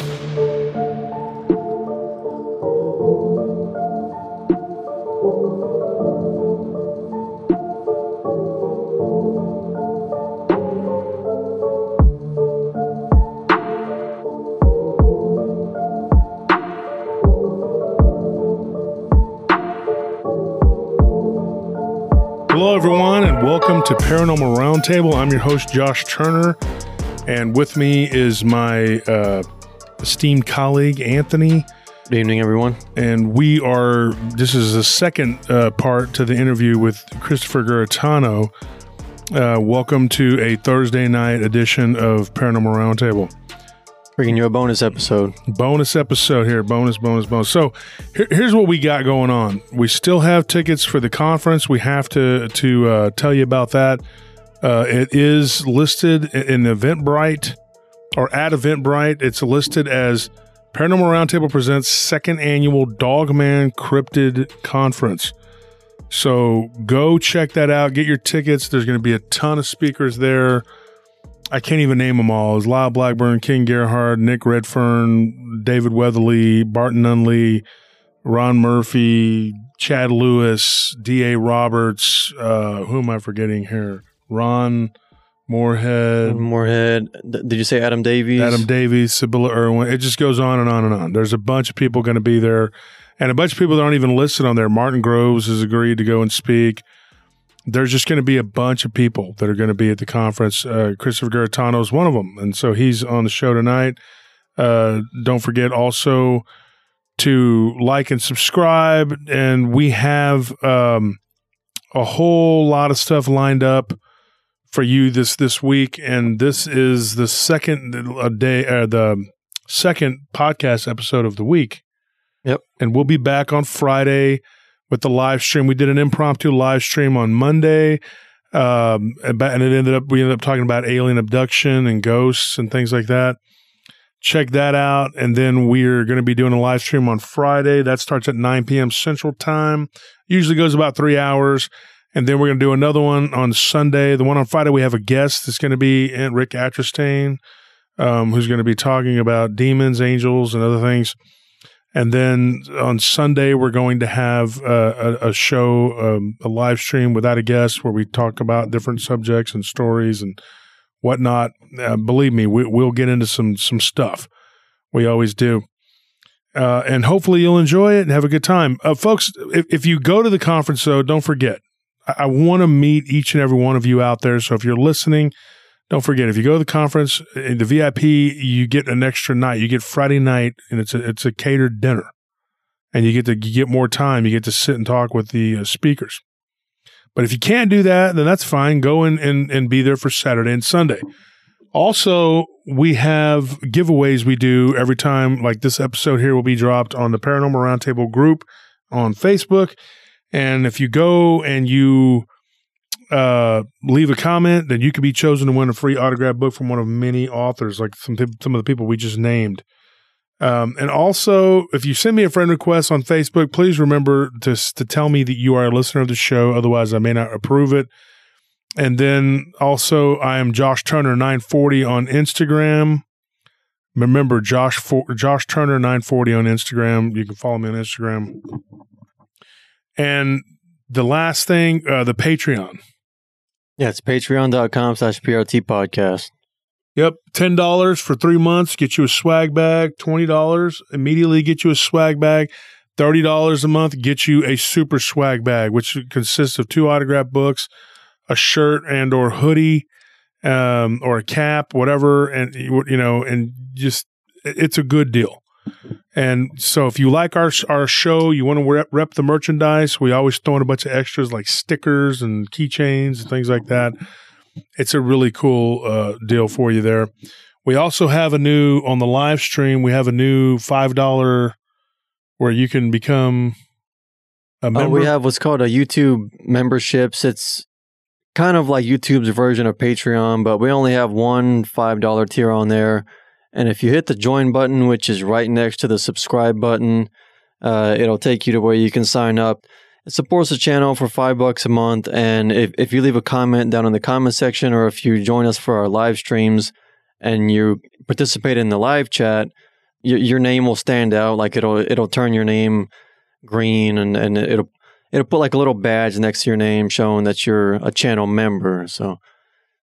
Hello, everyone, and welcome to Paranormal Roundtable. I'm your host, Josh Turner, and with me is my uh, esteemed colleague, Anthony. Good evening, everyone. And we are, this is the second uh, part to the interview with Christopher Garetano. Uh, welcome to a Thursday night edition of Paranormal Roundtable. Bringing you a bonus episode. Bonus episode here. Bonus, bonus, bonus. So here, here's what we got going on. We still have tickets for the conference. We have to to uh, tell you about that. Uh, it is listed in Eventbrite or at Eventbrite. It's listed as Paranormal Roundtable presents second annual Dogman Cryptid Conference. So go check that out. Get your tickets. There's going to be a ton of speakers there. I can't even name them all. It's Lyle Blackburn, Ken Gerhard, Nick Redfern, David Weatherly, Barton Nunnelly, Ron Murphy, Chad Lewis, D.A. Roberts. Uh, who am I forgetting here? Ron Morehead. Morehead. Did you say Adam Davies? Adam Davies, Sybilla Irwin. It just goes on and on and on. There's a bunch of people going to be there, and a bunch of people that aren't even listed on there. Martin Groves has agreed to go and speak there's just going to be a bunch of people that are going to be at the conference. Uh, Christopher Garetano is one of them, and so he's on the show tonight. Uh, don't forget also to like and subscribe, and we have um, a whole lot of stuff lined up for you this this week, and this is the second day, uh, the second podcast episode of the week. Yep, and we'll be back on Friday with the live stream. We did an impromptu live stream on Monday. Um, and it ended up, we ended up talking about alien abduction and ghosts and things like that. Check that out. And then we're going to be doing a live stream on Friday. That starts at 9 p.m. Central Time. Usually goes about three hours. And then we're going to do another one on Sunday. The one on Friday, we have a guest that's going to be Aunt Rick Atrastain, um, who's going to be talking about demons, angels, and other things. And then on Sunday, we're going to have a, a, show, um, a live stream without a guest where we talk about different subjects and stories and whatnot. Uh, believe me, we, will get into some, some stuff. We always do. Uh, and hopefully you'll enjoy it and have a good time. Uh, folks, if, if you go to the conference, though, don't forget, I, want to meet each and every one of you out there. So if you're listening, don't forget, if you go to the conference, in the VIP, you get an extra night. You get Friday night, and it's a it's a catered dinner, and you get to you get more time. You get to sit and talk with the uh, speakers. But if you can't do that, then that's fine. Go in and, and be there for Saturday and Sunday. Also, we have giveaways we do every time, like this episode here will be dropped on the Paranormal Roundtable group on Facebook. And if you go and you uh, leave a comment, then you could be chosen to win a free autograph book from one of many authors, like some some of the people we just named. Um, and also, if you send me a friend request on Facebook, please remember to to tell me that you are a listener of the show. Otherwise, I may not approve it. And then also, I am Josh Turner nine forty on Instagram. Remember, Josh for, Josh Turner nine forty on Instagram. You can follow me on Instagram. And the last thing, uh, the Patreon. Yeah, it's patreon.com slash PRT podcast. Yep. $10 for three months, get you a swag bag. $20 immediately get you a swag bag. $30 a month, get you a super swag bag, which consists of two autograph books, a shirt and or hoodie, um, or a cap, whatever. And, you know, and just, it's a good deal. And so if you like our our show, you want to rep, rep, the merchandise, we always throw in a bunch of extras like stickers and keychains and things like that. It's a really cool uh, deal for you there. We also have a new on the live stream. We have a new five dollar where you can become a member. Oh, we have what's called a YouTube memberships. It's kind of like YouTube's version of Patreon, but we only have one five dollar tier on there and if you hit the join button, which is right next to the subscribe button, uh, it'll take you to where you can sign up. It supports the channel for five bucks a month. And if, if you leave a comment down in the comment section, or if you join us for our live streams and you participate in the live chat, your, your name will stand out. Like it'll it'll turn your name green, and and it'll it'll put like a little badge next to your name showing that you're a channel member. So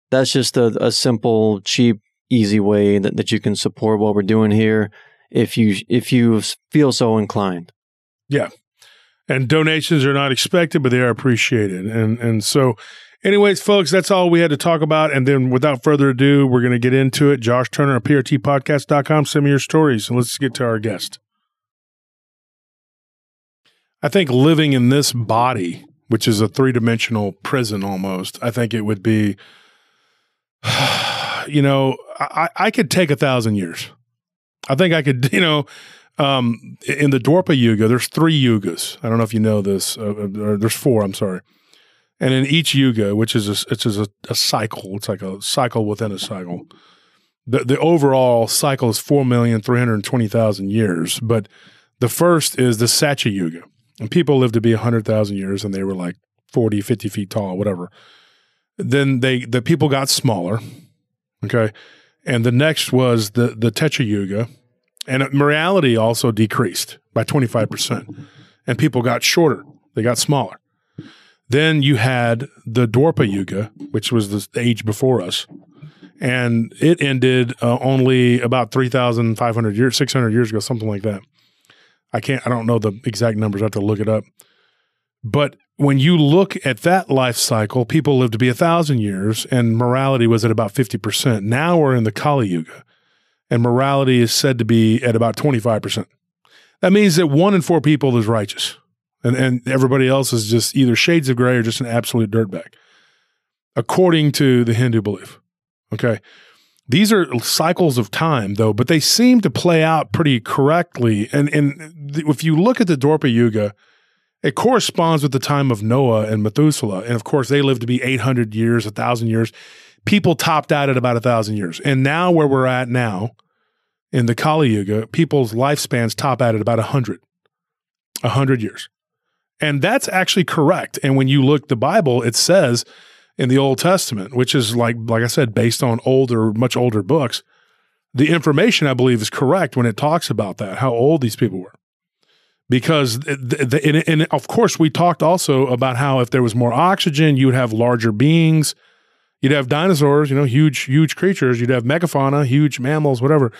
that's just a, a simple, cheap, easy way that, that you can support what we're doing here if you if you feel so inclined. Yeah. And donations are not expected, but they are appreciated. And and so anyways, folks, that's all we had to talk about. And then without further ado, we're gonna get into it. Josh Turner at PRTpodcast.com. Send me your stories and let's get to our guest. I think living in this body, which is a three dimensional prison almost, I think it would be, you know, I, I could take a thousand years. I think I could, you know, um, in the Dwapara Yuga, there's three yugas. I don't know if you know this. Uh, uh there's four. I'm sorry. And in each yuga, which is a, it's a, a cycle, it's like a cycle within a cycle. The the overall cycle is four million three hundred twenty thousand years. But the first is the Satya Yuga, and people lived to be 100,000 years and they were like 40, 50 feet tall, whatever. Then they the people got smaller. Okay. And the next was the the Treta Yuga. And morality also decreased by 25%. And people got shorter. They got smaller. Then you had the Dwapara Yuga, which was the age before us. And it ended uh, only about 3,500 years, 600 years ago, something like that. I can't, I don't know the exact numbers. I have to look it up. But when you look at that life cycle, people lived to be a thousand years and morality was at about 50%. Now we're in the Kali Yuga and morality is said to be at about 25%. That means that one in four people is righteous and, and everybody else is just either shades of gray or just an absolute dirtbag, according to the Hindu belief. Okay. These are cycles of time, though, but they seem to play out pretty correctly. And, and if you look at the Dwapara Yuga, it corresponds with the time of Noah and Methuselah. And of course, they lived to be 800 years, 1,000 years. People topped out at about 1,000 years. And now, where we're at now in the Kali Yuga, people's lifespans top out at about 100, 100 years. And that's actually correct. And when you look the Bible, it says in the Old Testament, which is like like I said, based on older, much older books. The information I believe is correct when it talks about that, how old these people were. Because, the, the, and, of course, we talked also about how if there was more oxygen, you would have larger beings. You'd have dinosaurs, you know, huge, huge creatures. You'd have megafauna, huge mammals, whatever.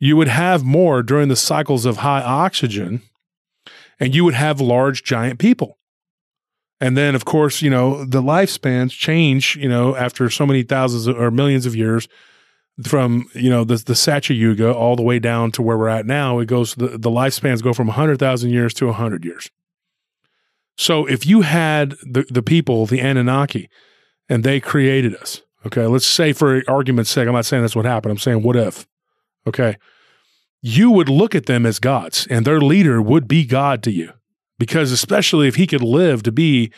You would have more during the cycles of high oxygen, and you would have large, giant people. And then, of course, you know, the lifespans change, you know, after so many thousands or millions of years from, you know, the, the Satya Yuga all the way down to where we're at now. It goes, the, the lifespans go from 100,000 years to 100 years. So if you had the, the people, the Anunnaki, and they created us, okay, let's say for argument's sake, I'm not saying that's what happened. I'm saying, what if? Okay. You would look at them as gods, and their leader would be God to you because especially if he could live to be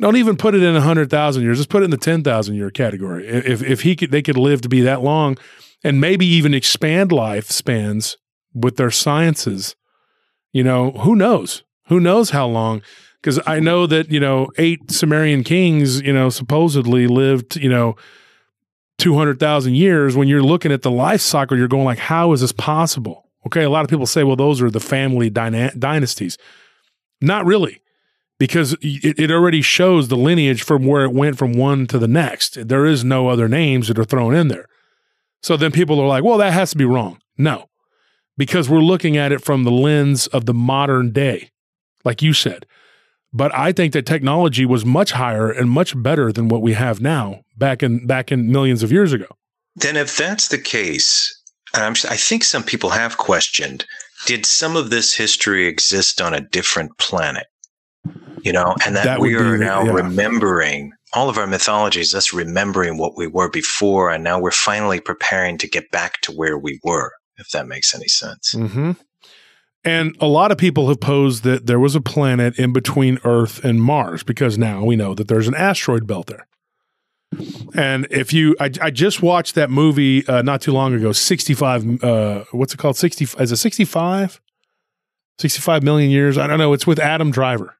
don't even put it in 100,000 years. Just put it in the 10,000 year category. If if he could they could live to be that long and maybe even expand lifespans with their sciences. You know who knows? Who knows how long? Because I know that you know eight Sumerian kings you know supposedly lived you know 200,000 years. When you're looking at the life cycle you're going like how is this possible? Okay a lot of people say well those are the family dyna- dynasties. Not really, because it, it already shows the lineage from where it went from one to the next. There is no other names that are thrown in there. So then people are like, well, that has to be wrong. No, because we're looking at it from the lens of the modern day, like you said. But I think that technology was much higher and much better than what we have now back in back in millions of years ago. Then, if that's the case, and I'm, I think some people have questioned did some of this history exist on a different planet? You know, and that, that we are now yeah. remembering all of our mythologies, us remembering what we were before, and now we're finally preparing to get back to where we were, if that makes any sense. Mm-hmm. And a lot of people have posed that there was a planet in between Earth and Mars because now we know that there's an asteroid belt there. And if you, I, I just watched that movie uh, not too long ago, 65, uh, what's it called? 60, is it 65? 65 million years? I don't know. It's with Adam Driver.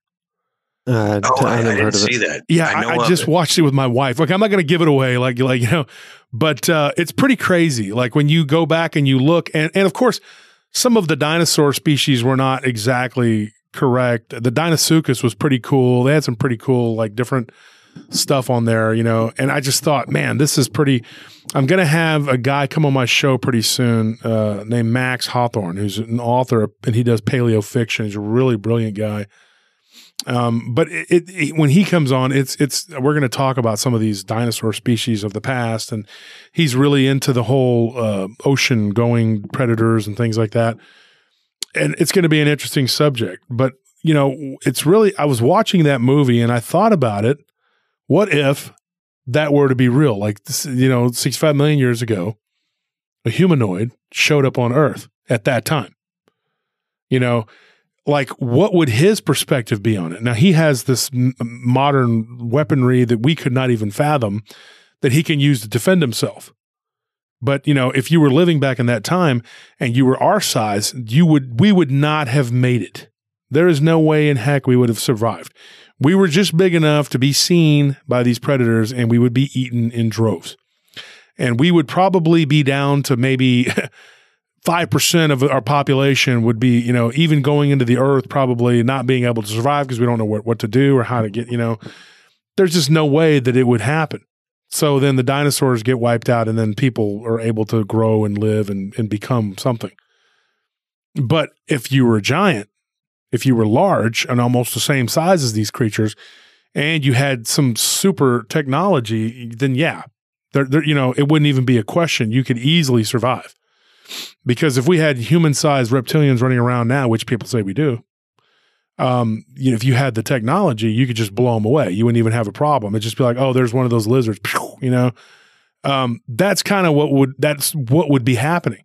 Uh, oh, I, I, I didn't see that. Yeah, I, I just it. watched it with my wife. Like, I'm not going to give it away, like, like you know, but uh, it's pretty crazy. Like when you go back and you look, and and of course, some of the dinosaur species were not exactly correct. The Deinosuchus was pretty cool. They had some pretty cool, like different stuff on there, you know. And I just thought, man, this is pretty. I'm going to have a guy come on my show pretty soon uh, named Max Hawthorne, who's an author and he does paleo fiction. He's a really brilliant guy. Um, but it, it, it, when he comes on, it's it's we're going to talk about some of these dinosaur species of the past, and he's really into the whole uh, ocean going predators and things like that. And it's going to be an interesting subject. But you know, it's really I was watching that movie and I thought about it. What if that were to be real? Like you know, sixty five million years ago, a humanoid showed up on Earth at that time. You know, like what would his perspective be on it? Now he has this m- modern weaponry that we could not even fathom that he can use to defend himself. But you know if you were living back in that time and you were our size you would we would not have made it. There is no way in heck we would have survived. We were just big enough to be seen by these predators and we would be eaten in droves. And we would probably be down to maybe 5% of our population would be, you know, even going into the earth, probably not being able to survive because we don't know what, what to do or how to get, you know, there's just no way that it would happen. So then the dinosaurs get wiped out and then people are able to grow and live and, and become something. But if you were a giant, if you were large and almost the same size as these creatures, and you had some super technology, then yeah, there, there, you know, it wouldn't even be a question. You could easily survive. Because if we had human sized reptilians running around now, which people say we do, um, you know, if you had the technology, you could just blow them away. You wouldn't even have a problem. It'd just be like, oh, there's one of those lizards, you know. Um, that's kind of what would that's what would be happening.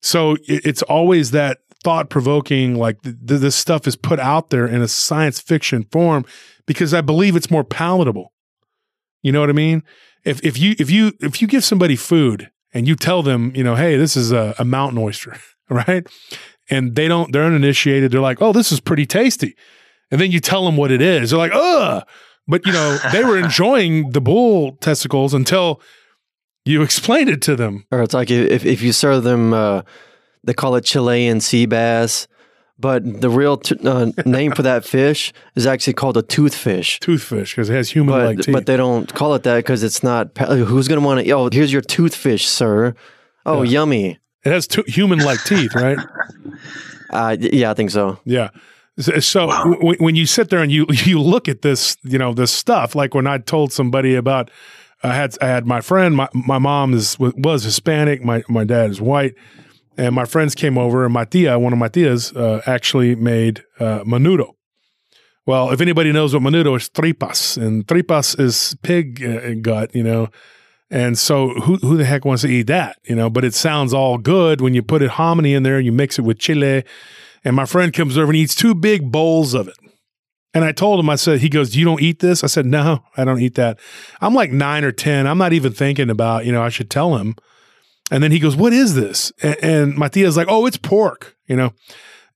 So it's always that thought provoking, like th- this stuff is put out there in a science fiction form because I believe it's more palatable. You know what I mean? If if you if you if you give somebody food and you tell them, you know, hey, this is a, a mountain oyster, right? And they don't, they're uninitiated. They're like, oh, this is pretty tasty. And then you tell them what it is. They're like, ugh. But, you know, they were enjoying the bull testicles until you explained it to them. Or it's like if, if you serve them, uh, they call it Chilean sea bass but the real t- uh, name for that fish is actually called a toothfish. Toothfish because it has human-like teeth. But they don't call it that because it's not. Who's going to want to? Oh, here's your toothfish, sir. Oh, yeah. yummy. It has to- human-like teeth, right? Uh, yeah, I think so. Yeah. So wow. w- when you sit there and you you look at this, you know, this stuff, like when I told somebody about, I had I had my friend, my my mom is was Hispanic, my my dad is white and my friends came over, and my tia, one of my tias, uh, actually made uh, menudo. Well, if anybody knows what menudo is, tripas, and tripas is pig uh, gut, you know. And so, who who the heck wants to eat that, you know? But it sounds all good when you put it hominy in there you mix it with chile. And my friend comes over and eats two big bowls of it. And I told him, I said, he goes, You don't eat this? I said, No, I don't eat that. I'm like nine or 10. I'm not even thinking about, you know, I should tell him. And then he goes, What is this? And, and tia's like, Oh, it's pork, you know?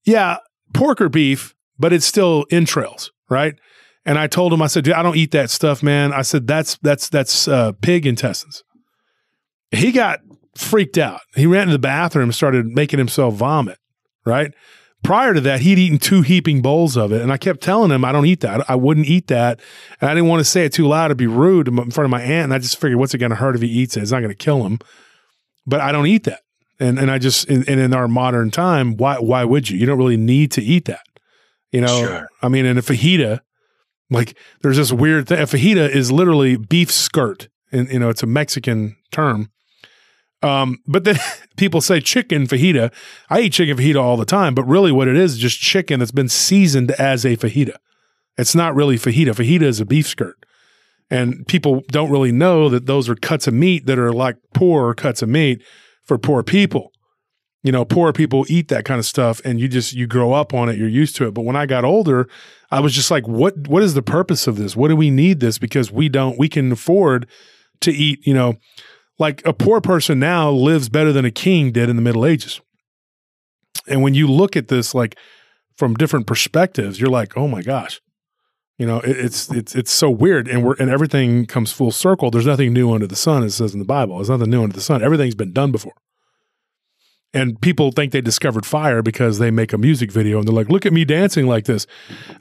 Yeah, pork or beef, but it's still entrails, right? And I told him, I said, Dude, I don't eat that stuff, man. I said, that's that's that's uh, pig intestines. He got freaked out. He ran to the bathroom and started making himself vomit, right? Prior to that, he'd eaten two heaping bowls of it. And I kept telling him, I don't eat that. I wouldn't eat that. And I didn't want to say it too loud to be rude in front of my aunt. And I just figured, what's it going to hurt if he eats it? It's not going to kill him but I don't eat that. And and I just and, in our modern time, why why would you? You don't really need to eat that. You know, sure. I mean, in a fajita, like there's this weird thing. A fajita is literally beef skirt, and you know it's a Mexican term. Um, but then people say chicken fajita. I eat chicken fajita all the time, but really what it is is just chicken that's been seasoned as a fajita. It's not really fajita. Fajita is a beef skirt. And people don't really know that those are cuts of meat that are like poor cuts of meat for poor people. You know, poor people eat that kind of stuff and you just you grow up on it, you're used to it. But when I got older, I was just like, what what is the purpose of this? What do we need this? Because we don't we can afford to eat, you know, like a poor person now lives better than a king did in the Middle Ages. And when you look at this like from different perspectives, you're like, oh my gosh, you know, it, it's it's it's so weird, and we're and everything comes full circle. There's nothing new under the sun, it says in the Bible. There's nothing new under the sun. Everything's been done before. and people think they discovered fire because they make a music video and they're like, look at me dancing like this.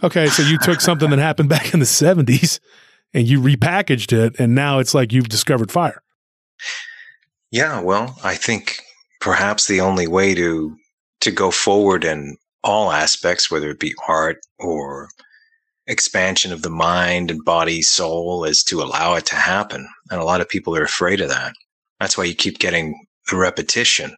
Okay, so you took something that happened back in the 70s and you repackaged it, and now it's like you've discovered fire. Yeah, well, I think perhaps the only way to to go forward in all aspects, whether it be art or expansion of the mind and body, soul, is to allow it to happen. And a lot of people are afraid of that. That's why you keep getting the repetition.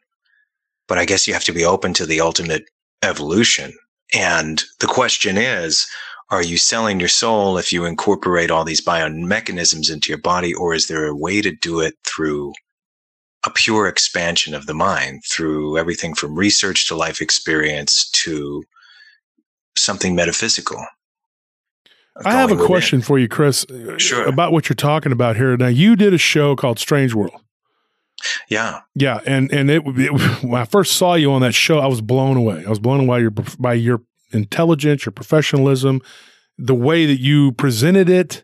But I guess you have to be open to the ultimate evolution. And the question is, are you selling your soul if you incorporate all these biomechanisms into your body, or is there a way to do it through a pure expansion of the mind, through everything from research to life experience to something metaphysical? I have a question for you, Chris, sure. about what you're talking about here. Now, you did a show called Strange World. Yeah, yeah, and and it, it, when I first saw you on that show, I was blown away. I was blown away your, by your intelligence, your professionalism, the way that you presented it.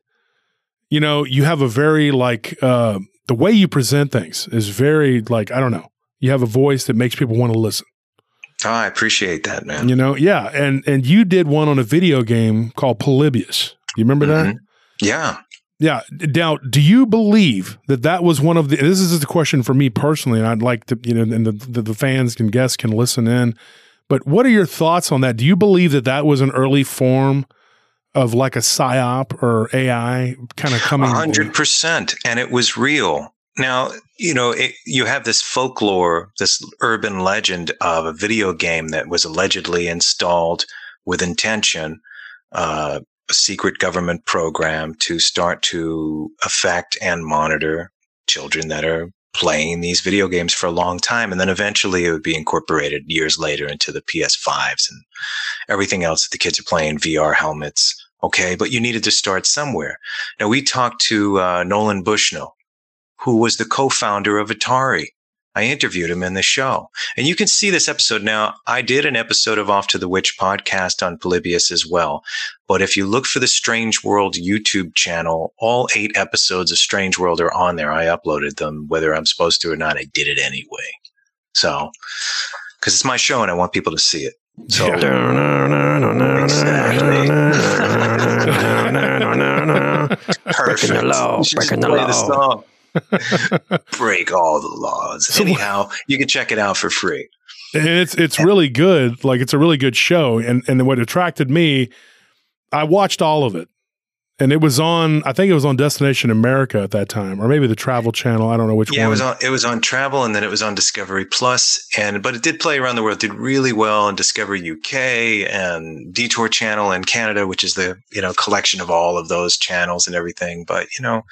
You know, you have a very like uh, the way you present things is very like I don't know. You have a voice that makes people want to listen. Oh, I appreciate that, man. You know, yeah, and and you did one on a video game called Polybius. You remember mm-hmm. that? Yeah. Yeah. Now, do you believe that that was one of the? This is the question for me personally, and I'd like to, you know, and the, the, the fans and guests can listen in. But what are your thoughts on that? Do you believe that that was an early form of like a psyop or AI kind of coming? hundred percent, and it was real. Now, you know, it, you have this folklore, this urban legend of a video game that was allegedly installed with intention, uh, a secret government program to start to affect and monitor children that are playing these video games for a long time. And then eventually it would be incorporated years later into the PS5s and everything else that the kids are playing, VR helmets. Okay. But you needed to start somewhere. Now we talked to uh, Nolan Bushnell, who was the co-founder of Atari. I interviewed him in the show. And you can see this episode now. I did an episode of Off to the Witch podcast on Polybius as well. But if you look for the Strange World YouTube channel, all eight episodes of Strange World are on there. I uploaded them, whether I'm supposed to or not. I did it anyway. So, because it's my show and I want people to see it. So, Breaking the law. Breaking the law. break all the laws. So, Anyhow, you can check it out for free. It's it's really good. Like it's a really good show. And and what attracted me, I watched all of it and it was on i think it was on destination america at that time or maybe the travel channel i don't know which yeah, one. it was on it was on travel and then it was on discovery plus and but it did play around the world it did really well in discovery uk and detour channel in canada which is the you know collection of all of those channels and everything. But you know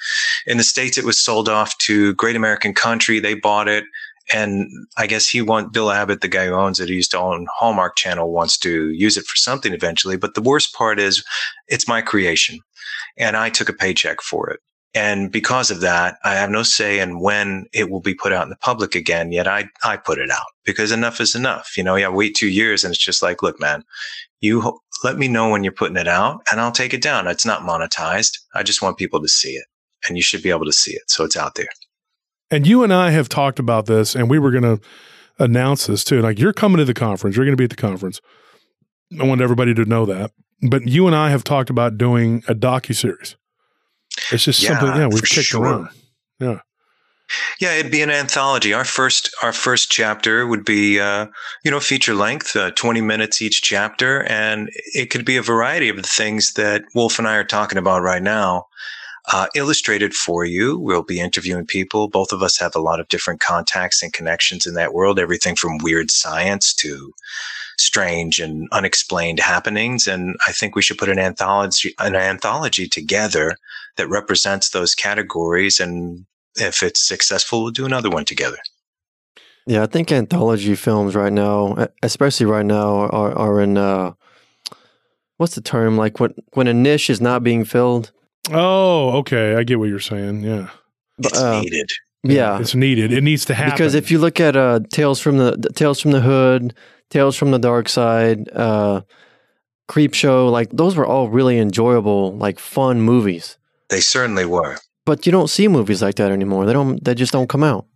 in the states it was sold off to great american country. They bought it and I guess he want Bill Abbott, the guy who owns it, he used to own Hallmark Channel, wants to use it for something eventually. But the worst part is, it's my creation and I took a paycheck for it. And because of that, I have no say in when it will be put out in the public again. Yet I, I put it out because enough is enough. You know, yeah, wait two years and it's just like, look, man, you let me know when you're putting it out and I'll take it down. It's not monetized. I just want people to see it and you should be able to see it. So it's out there. And you and I have talked about this and we were going to announce this too. Like you're coming to the conference, you're going to be at the conference. I want everybody to know that but you and I have talked about doing a docu series. It's just yeah, something, yeah, we've kicked sure. around. Yeah. Yeah, it'd be an anthology. Our first, our first chapter would be, uh, you know, feature length, uh, twenty minutes each chapter, and it could be a variety of the things that Wolf and I are talking about right now, uh, illustrated for you. We'll be interviewing people. Both of us have a lot of different contacts and connections in that world. Everything from weird science to strange and unexplained happenings. And I think we should put an anthology, an anthology together that represents those categories. And if it's successful, we'll do another one together. Yeah, I think anthology films right now, especially right now, are, are in uh, what's the term? Like when when a niche is not being filled. Oh, okay, I get what you're saying. Yeah, it's uh, needed. Yeah, it's needed. It needs to happen because if you look at uh, Tales from the Tales from the Hood, Tales from the Dark Side, uh, Creep Show, like those were all really enjoyable, like fun movies. They certainly were. But you don't see movies like that anymore. They don't. They just don't come out.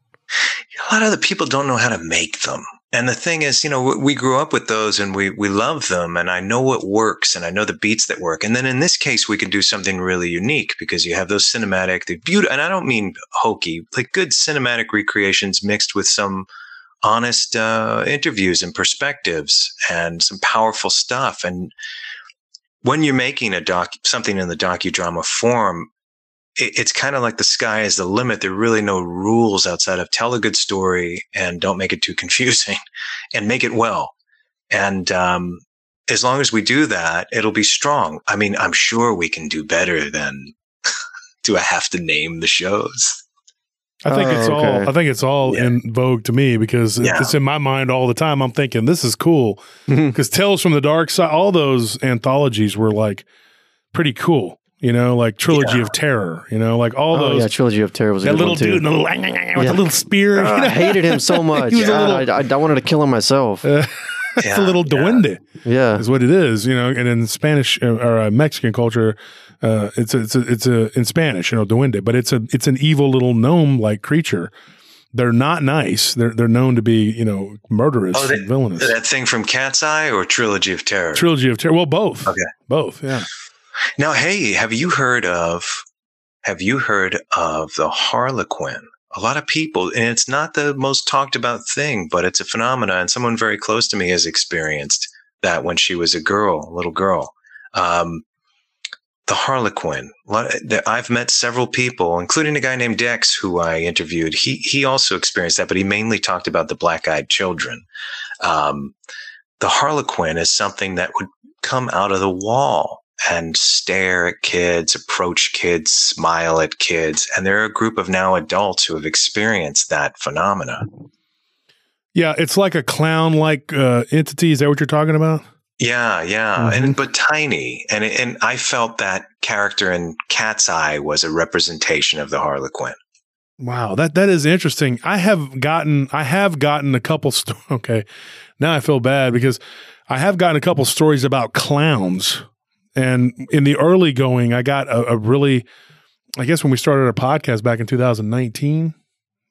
A lot of the people don't know how to make them. and the thing is, you know, we grew up with those and we, we love them and I know what works and I know the beats that work. And then in this case, we can do something really unique because you have those cinematic, the beauty, and I don't mean hokey, like good cinematic recreations mixed with some honest uh, interviews and perspectives and some powerful stuff. And when you're making a doc, something in the docudrama form, it, it's kind of like the sky is the limit. There are really no rules outside of tell a good story and don't make it too confusing and make it well. And, um, as long as we do that, it'll be strong. I mean, I'm sure we can do better than do I have to name the shows? I think oh, it's okay. all. I think it's all yeah. in vogue to me because yeah. it's in my mind all the time. I'm thinking this is cool because Tales from the Dark Side, all those anthologies were like pretty cool you know, like Trilogy yeah. of Terror, you know, like all oh, those. Yeah, Trilogy of Terror was a that little dude, the little, with yeah. the little spear. Oh, I hated him so much. little, I, I, I, wanted to kill him myself. Uh, it's a little duende. Yeah, is what it is. You know, and in Spanish uh, or uh, Mexican culture, uh, it's a, it's a, it's a in Spanish, you know, duende, but it's a it's an evil little gnome like creature. They're not nice. They're they're known to be you know murderous oh, and villainous. That thing from Cat's Eye or Trilogy of Terror. Trilogy of Terror. Well, both. Okay, both. Yeah. Now, hey, have you heard of have you heard of the Harlequin? A lot of people, and it's not the most talked about thing, but it's a phenomenon. And someone very close to me has experienced that when she was a girl, a little girl. Um, the Harlequin. I've met several people, including a guy named Dex, who I interviewed. He he also experienced that, but he mainly talked about the black-eyed children. Um, the Harlequin is something that would come out of the wall and stare at kids, approach kids, smile at kids. And there are a group of now adults who have experienced that phenomena. Yeah, it's like a clown like uh, entity. Is that what you're talking about? Yeah, yeah, mm-hmm. and but tiny, and and I felt that character in Cat's Eye was a representation of the Harlequin. Wow, that that is interesting. I have gotten I have gotten a couple. Sto- okay, now I feel bad because I have gotten a couple stories about clowns and in the early going, I got a, a really, I guess when we started our podcast back in 2019,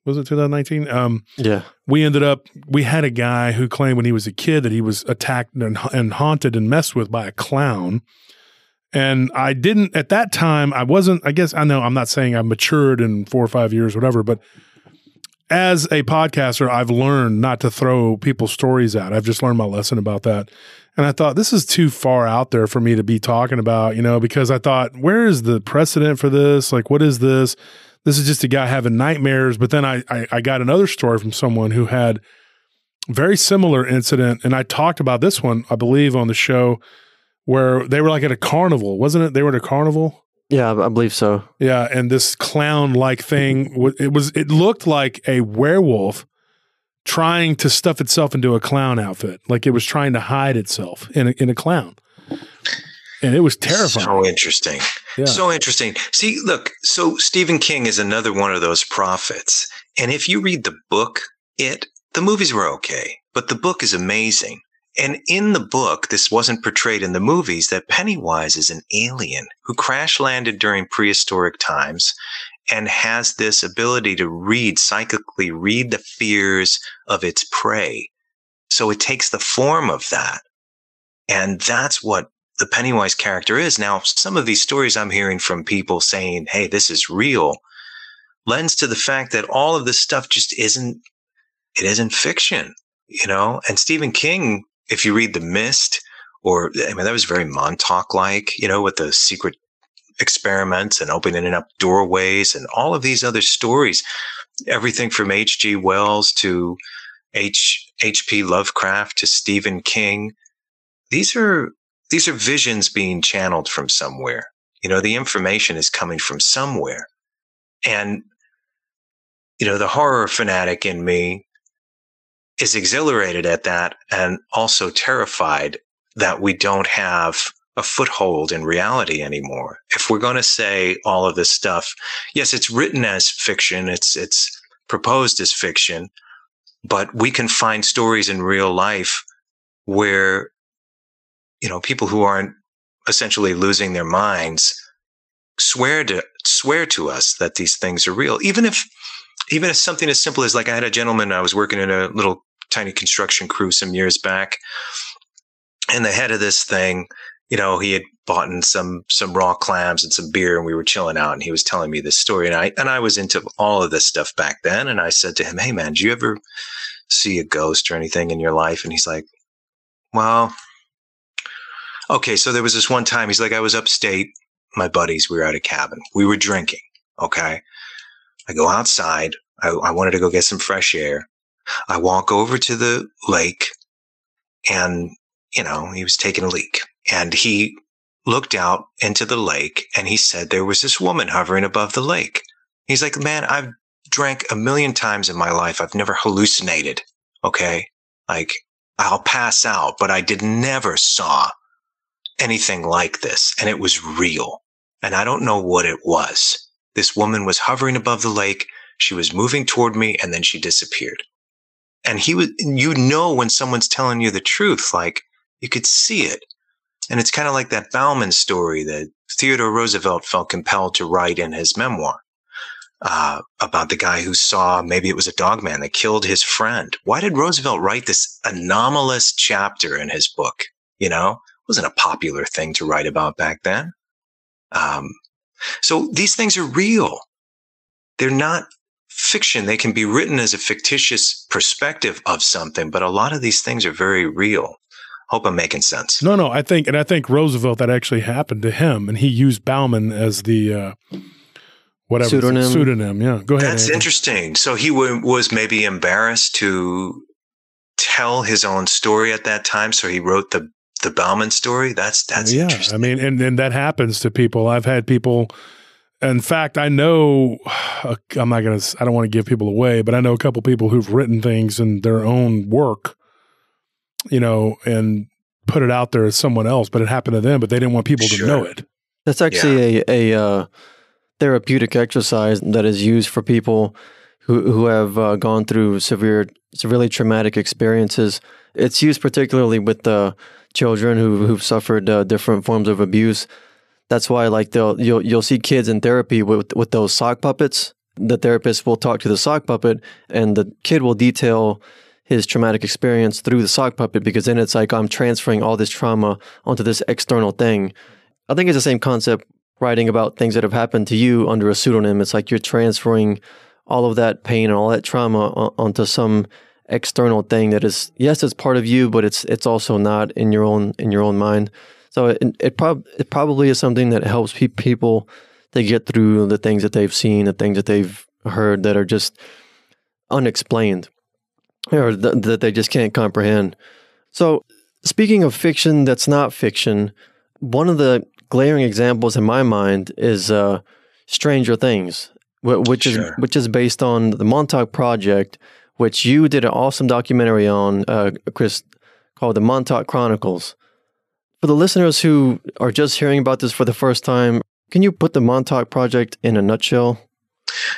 was it 2019? Um, yeah. We ended up, we had a guy who claimed when he was a kid that he was attacked and, and haunted and messed with by a clown. And I didn't, at that time, I wasn't, I guess, I know I'm not saying I matured in four or five years, whatever, but as a podcaster, I've learned not to throw people's stories out. I've just learned my lesson about that. And I thought this is too far out there for me to be talking about, you know, because I thought, where is the precedent for this? Like, what is this? This is just a guy having nightmares. But then I, I, I got another story from someone who had very similar incident. And I talked about this one, I believe, on the show where they were like at a carnival, wasn't it? They were at a carnival. Yeah, I believe so. Yeah, and this clown-like thing, it was. It looked like a werewolf trying to stuff itself into a clown outfit, like it was trying to hide itself in a, in a clown. And it was terrifying. So interesting. Yeah. So interesting. See, look, so Stephen King is another one of those prophets. And if you read the book, it, the movies were okay, but the book is amazing. And in the book, this wasn't portrayed in the movies that Pennywise is an alien who crash landed during prehistoric times and has this ability to read, psychically read the fears of its prey. So it takes the form of that. And that's what the Pennywise character is. Now, some of these stories I'm hearing from people saying, Hey, this is real lends to the fact that all of this stuff just isn't, it isn't fiction, you know? And Stephen King, if you read The Mist, or I mean, that was very Montauk like, you know, with the secret experiments and opening up doorways and all of these other stories, everything from H.G. Wells to H. H.P. Lovecraft to Stephen King. These are these are visions being channeled from somewhere. You know, the information is coming from somewhere. And, you know, the horror fanatic in me is exhilarated at that and also terrified that we don't have a foothold in reality anymore. If we're going to say all of this stuff, yes, it's written as fiction, it's it's proposed as fiction, but we can find stories in real life where you know people who aren't essentially losing their minds swear to swear to us that these things are real even if even if something as simple as like I had a gentleman I was working in a little tiny construction crew some years back. And the head of this thing, you know, he had bought in some some raw clams and some beer, and we were chilling out. And he was telling me this story, and I and I was into all of this stuff back then. And I said to him, "Hey, man, do you ever see a ghost or anything in your life?" And he's like, "Well, okay." So there was this one time. He's like, "I was upstate. My buddies, we were at a cabin. We were drinking. Okay, I go outside. I, I wanted to go get some fresh air. I walk over to the lake, and you know, he was taking a leak." And he looked out into the lake and he said there was this woman hovering above the lake. He's like, man, I've drank a million times in my life. I've never hallucinated. Okay. Like I'll pass out, but I did never saw anything like this. And it was real. And I don't know what it was. This woman was hovering above the lake. She was moving toward me and then she disappeared. And he was, you know, when someone's telling you the truth, like you could see it. And it's kind of like that Bauman story that Theodore Roosevelt felt compelled to write in his memoir uh, about the guy who saw maybe it was a dog man that killed his friend. Why did Roosevelt write this anomalous chapter in his book? You know, wasn't a popular thing to write about back then. Um, so these things are real. They're not fiction. They can be written as a fictitious perspective of something, but a lot of these things are very real. Hope I'm making sense. No, no, I think, and I think Roosevelt that actually happened to him, and he used Bauman as the uh, whatever pseudonym. Pseudonym, yeah. Go ahead. That's Andy. interesting. So he w- was maybe embarrassed to tell his own story at that time, so he wrote the the Bauman story. That's that's yeah. I mean, and and that happens to people. I've had people. In fact, I know I'm not gonna. I don't want to give people away, but I know a couple people who've written things in their own work you know, and put it out there as someone else, but it happened to them, but they didn't want people sure. to know it. That's actually yeah. a, a uh, therapeutic exercise that is used for people who, who have uh, gone through severe, severely traumatic experiences. It's used particularly with the children who, who've suffered uh, different forms of abuse. That's why, like, they'll you'll you'll see kids in therapy with with those sock puppets. The therapist will talk to the sock puppet, and the kid will detail his traumatic experience through the sock puppet because then it's like I'm transferring all this trauma onto this external thing. I think it's the same concept writing about things that have happened to you under a pseudonym. It's like you're transferring all of that pain and all that trauma onto some external thing that is yes, it's part of you, but it's it's also not in your own in your own mind. So it it, prob- it probably is something that helps pe- people to get through the things that they've seen, the things that they've heard that are just unexplained or th- that they just can't comprehend. So, speaking of fiction that's not fiction, one of the glaring examples in my mind is uh, Stranger Things, which sure. is which is based on the Montauk Project, which you did an awesome documentary on, uh, Chris, called the Montauk Chronicles. For the listeners who are just hearing about this for the first time, can you put the Montauk Project in a nutshell?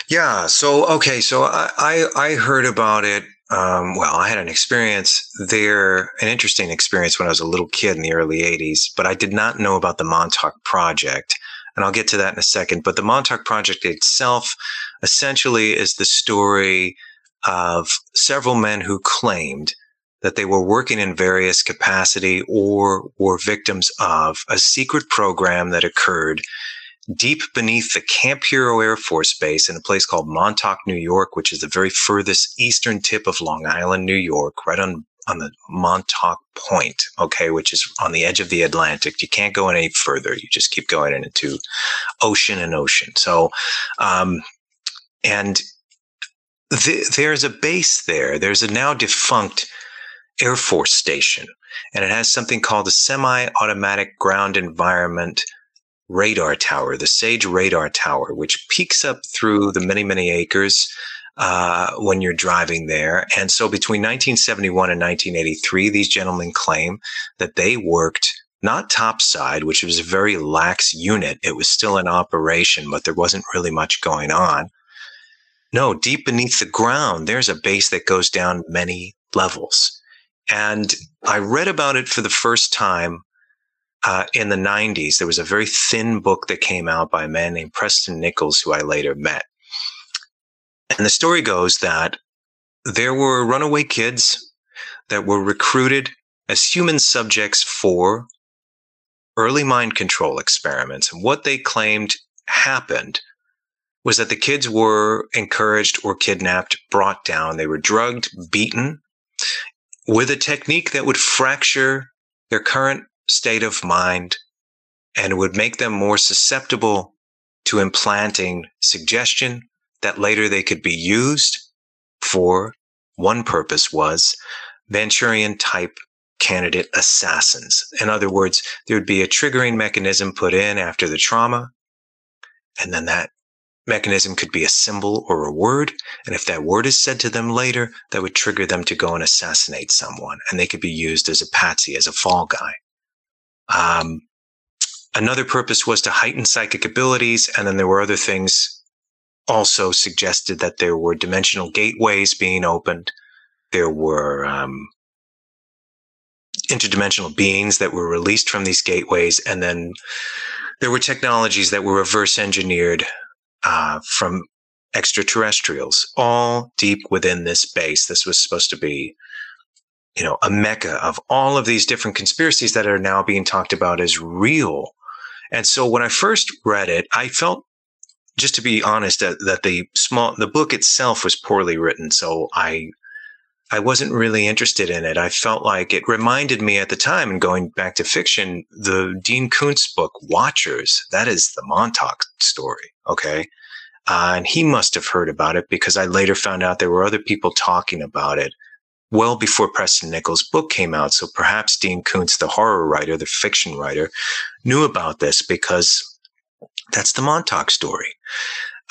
Yeah. So okay. So I I, I heard about it um, well, I had an experience there, an interesting experience when I was a little kid in the early 80s, but I did not know about the Montauk Project. And I'll get to that in a second. But the Montauk Project itself essentially is the story of several men who claimed that they were working in various capacity or were victims of a secret program that occurred deep beneath the Camp Hero Air Force Base in a place called Montauk, New York, which is the very furthest eastern tip of Long Island, New York, right on on the Montauk Point, okay, which is on the edge of the Atlantic. You can't go any further. You just keep going into ocean and ocean. So, um, and th- there's a base there. There's a now defunct Air Force station, and it has something called the Semi Automatic Ground Environment radar tower, the Sage radar tower, which peeks up through the many, many acres uh, when you're driving there. And so between 1971 and 1983, these gentlemen claim that they worked not topside, which was a very lax unit. It was still in operation, but there wasn't really much going on. No, deep beneath the ground, there's a base that goes down many levels. And I read about it for the first time uh, in the 90s, there was a very thin book that came out by a man named Preston Nichols, who I later met. And the story goes that there were runaway kids that were recruited as human subjects for early mind control experiments. And what they claimed happened was that the kids were encouraged or kidnapped, brought down. They were drugged, beaten with a technique that would fracture their current state of mind and would make them more susceptible to implanting suggestion that later they could be used for one purpose was Manchurian type candidate assassins. In other words, there would be a triggering mechanism put in after the trauma, and then that mechanism could be a symbol or a word. And if that word is said to them later, that would trigger them to go and assassinate someone. And they could be used as a patsy, as a fall guy. Um, another purpose was to heighten psychic abilities. And then there were other things also suggested that there were dimensional gateways being opened. There were um, interdimensional beings that were released from these gateways. And then there were technologies that were reverse engineered uh, from extraterrestrials, all deep within this base. This was supposed to be, you know, a mecca of all of these different conspiracies that are now being talked about as real. And so when I first read it, I felt, just to be honest, that, that the small, the book itself was poorly written. So I, I wasn't really interested in it. I felt like it reminded me at the time, and going back to fiction, the Dean Koontz book, Watchers, that is the Montauk story. Okay. Uh, and he must have heard about it because I later found out there were other people talking about it well before Preston Nichols' book came out. So perhaps Dean Koontz, the horror writer, the fiction writer, knew about this because that's the Montauk story.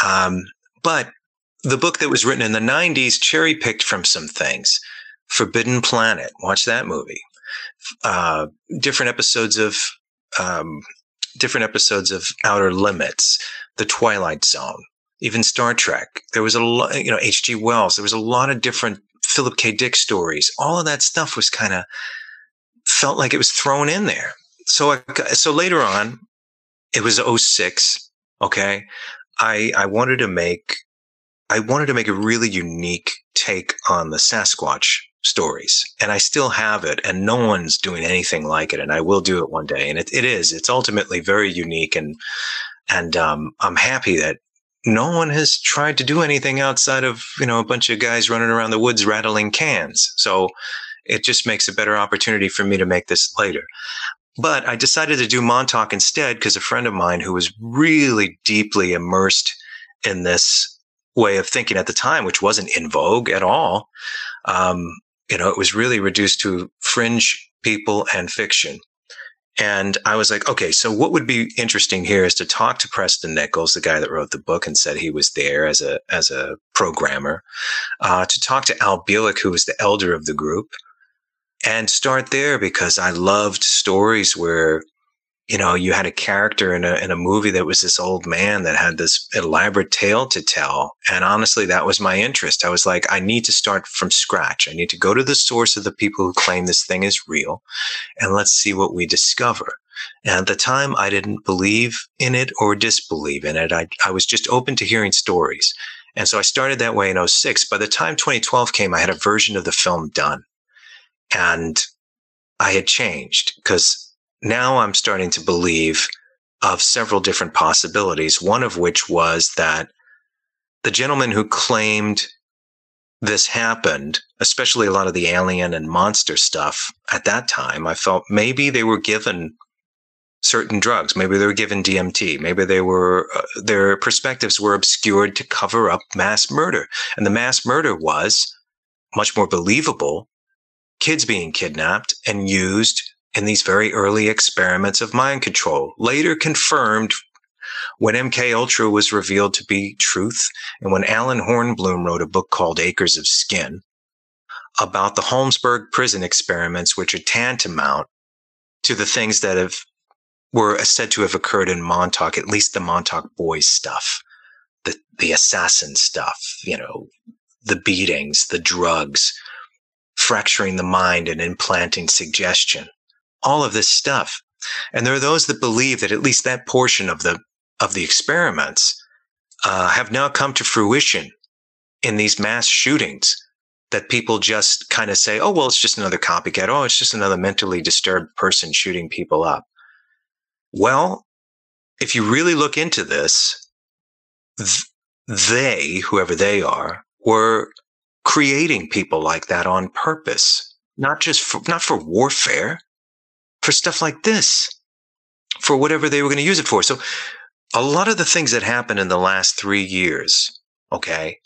Um, but the book that was written in the 90s cherry picked from some things. Forbidden Planet, watch that movie. Uh, different episodes of um, different episodes of Outer Limits, The Twilight Zone, even Star Trek. There was a lot, you know, H.G. Wells. There was a lot of different Philip K. Dick stories. All of that stuff was kind of felt like it was thrown in there. So, I, so later on, it was 06. Okay. I, I wanted to make I wanted to make a really unique take on the Sasquatch stories. And I still have it, and no one's doing anything like it. And I will do it one day. And it, it is. It's ultimately very unique. And and um, I'm happy that no one has tried to do anything outside of you know a bunch of guys running around the woods rattling cans. So it just makes a better opportunity for me to make this later. But I decided to do Montauk instead because a friend of mine who was really deeply immersed in this way of thinking at the time, which wasn't in vogue at all. Um, you know, it was really reduced to fringe people and fiction. And I was like, okay, so what would be interesting here is to talk to Preston Nichols, the guy that wrote the book and said he was there as a as a programmer, uh, to talk to Al Bielek, who was the elder of the group, and start there because I loved stories where you know, you had a character in a, in a movie that was this old man that had this elaborate tale to tell. And honestly, that was my interest. I was like, I need to start from scratch. I need to go to the source of the people who claim this thing is real and let's see what we discover. And at the time, I didn't believe in it or disbelieve in it. I, I was just open to hearing stories. And so I started that way in 06. By the time 2012 came, I had a version of the film done. And I had changed because now I'm starting to believe of several different possibilities. One of which was that the gentleman who claimed this happened, especially a lot of the alien and monster stuff at that time, I felt maybe they were given certain drugs. Maybe they were given DMT. Maybe they were, uh, their perspectives were obscured to cover up mass murder. And the mass murder was much more believable kids being kidnapped and used in these very early experiments of mind control, later confirmed when MK Ultra was revealed to be truth, and when Allen Hornblum wrote a book called Acres of Skin about the Holmesburg prison experiments, which are tantamount to the things that have were said to have occurred in Montauk, at least the Montauk boys stuff, the the assassin stuff, you know, the beatings, the drugs, fracturing the mind and implanting suggestion all of this stuff. And there are those that believe that at least that portion of the of the experiments uh, have now come to fruition in these mass shootings that people just kind of say, oh, well, it's just another copycat. Oh, it's just another mentally disturbed person shooting people up. Well, if you really look into this, th- they, whoever they are, were creating people like that on purpose, not just for, not for warfare, for stuff like this, for whatever they were going to use it for. So a lot of the things that happened in the last three years, okay,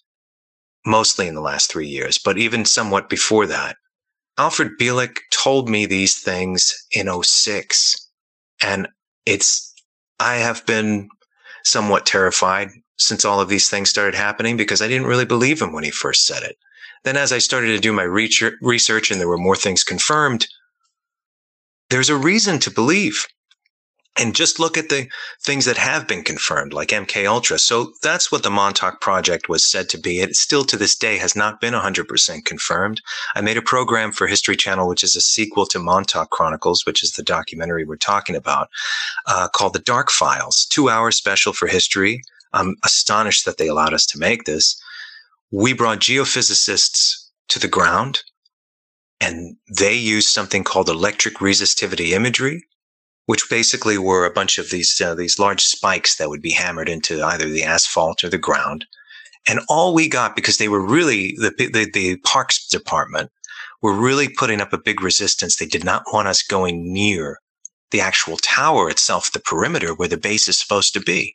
mostly in the last three years, but even somewhat before that, Alfred Bielek told me these things in 06. And it's, I have been somewhat terrified since all of these things started happening because I didn't really believe him when he first said it. Then as I started to do my research and there were more things confirmed, there's a reason to believe. And just look at the things that have been confirmed like mk ultra. So that's what the montauk project was said to be. It still to this day has not been 100% confirmed. I made a program for history channel which is a sequel to montauk chronicles which is the documentary we're talking about uh, called the dark files. Two hour special for history. I'm astonished that they allowed us to make this. We brought geophysicists to the ground and they used something called electric resistivity imagery which basically were a bunch of these uh, these large spikes that would be hammered into either the asphalt or the ground. And all we got because they were really the the, the parks department were really putting up a big resistance. They did not want us going near the actual tower itself, the perimeter where the base is supposed to be.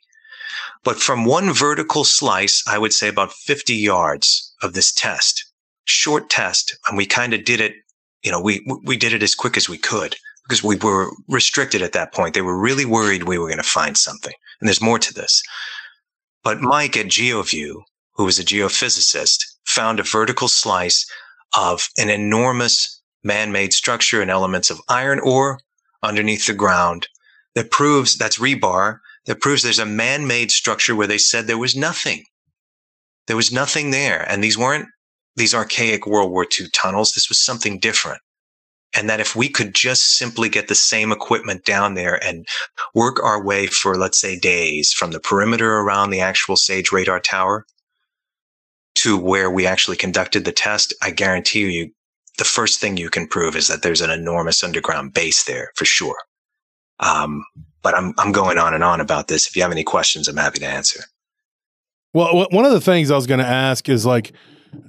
But from one vertical slice, I would say about 50 yards of this test, short test, and we kind of did it, you know, we, we did it as quick as we could because we were restricted at that point. They were really worried we were going to find something. And there's more to this. But Mike at GeoView, who was a geophysicist, found a vertical slice of an enormous man-made structure and elements of iron ore underneath the ground that proves that's rebar that proves there's a man-made structure where they said there was nothing. There was nothing there. And these weren't these archaic World War II tunnels. This was something different and that if we could just simply get the same equipment down there and work our way for, let's say, days from the perimeter around the actual SAGE radar tower to where we actually conducted the test, I guarantee you, the first thing you can prove is that there's an enormous underground base there for sure. Um, but I'm I'm going on and on about this. If you have any questions, I'm happy to answer. Well, one of the things I was going to ask is like,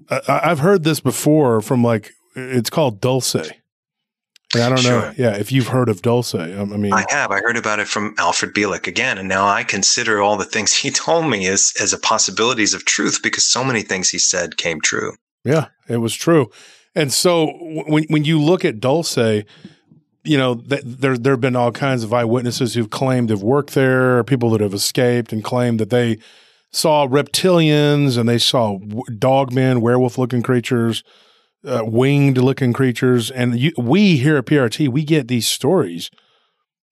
I've heard this before from like, it's called Dulce I don't sure. know. Yeah, if you've heard of Dulce, um, I mean, I have. I heard about it from Alfred Bielek again, and now I consider all the things he told me as as a possibilities of truth because so many things he said came true. Yeah, it was true. And so when when you look at Dulce, you know th- there there have been all kinds of eyewitnesses who've claimed to have worked there, people that have escaped and claimed that they saw reptilians and they saw dogmen, werewolf looking creatures uh, winged looking creatures. And you, we here at PRT, we get these stories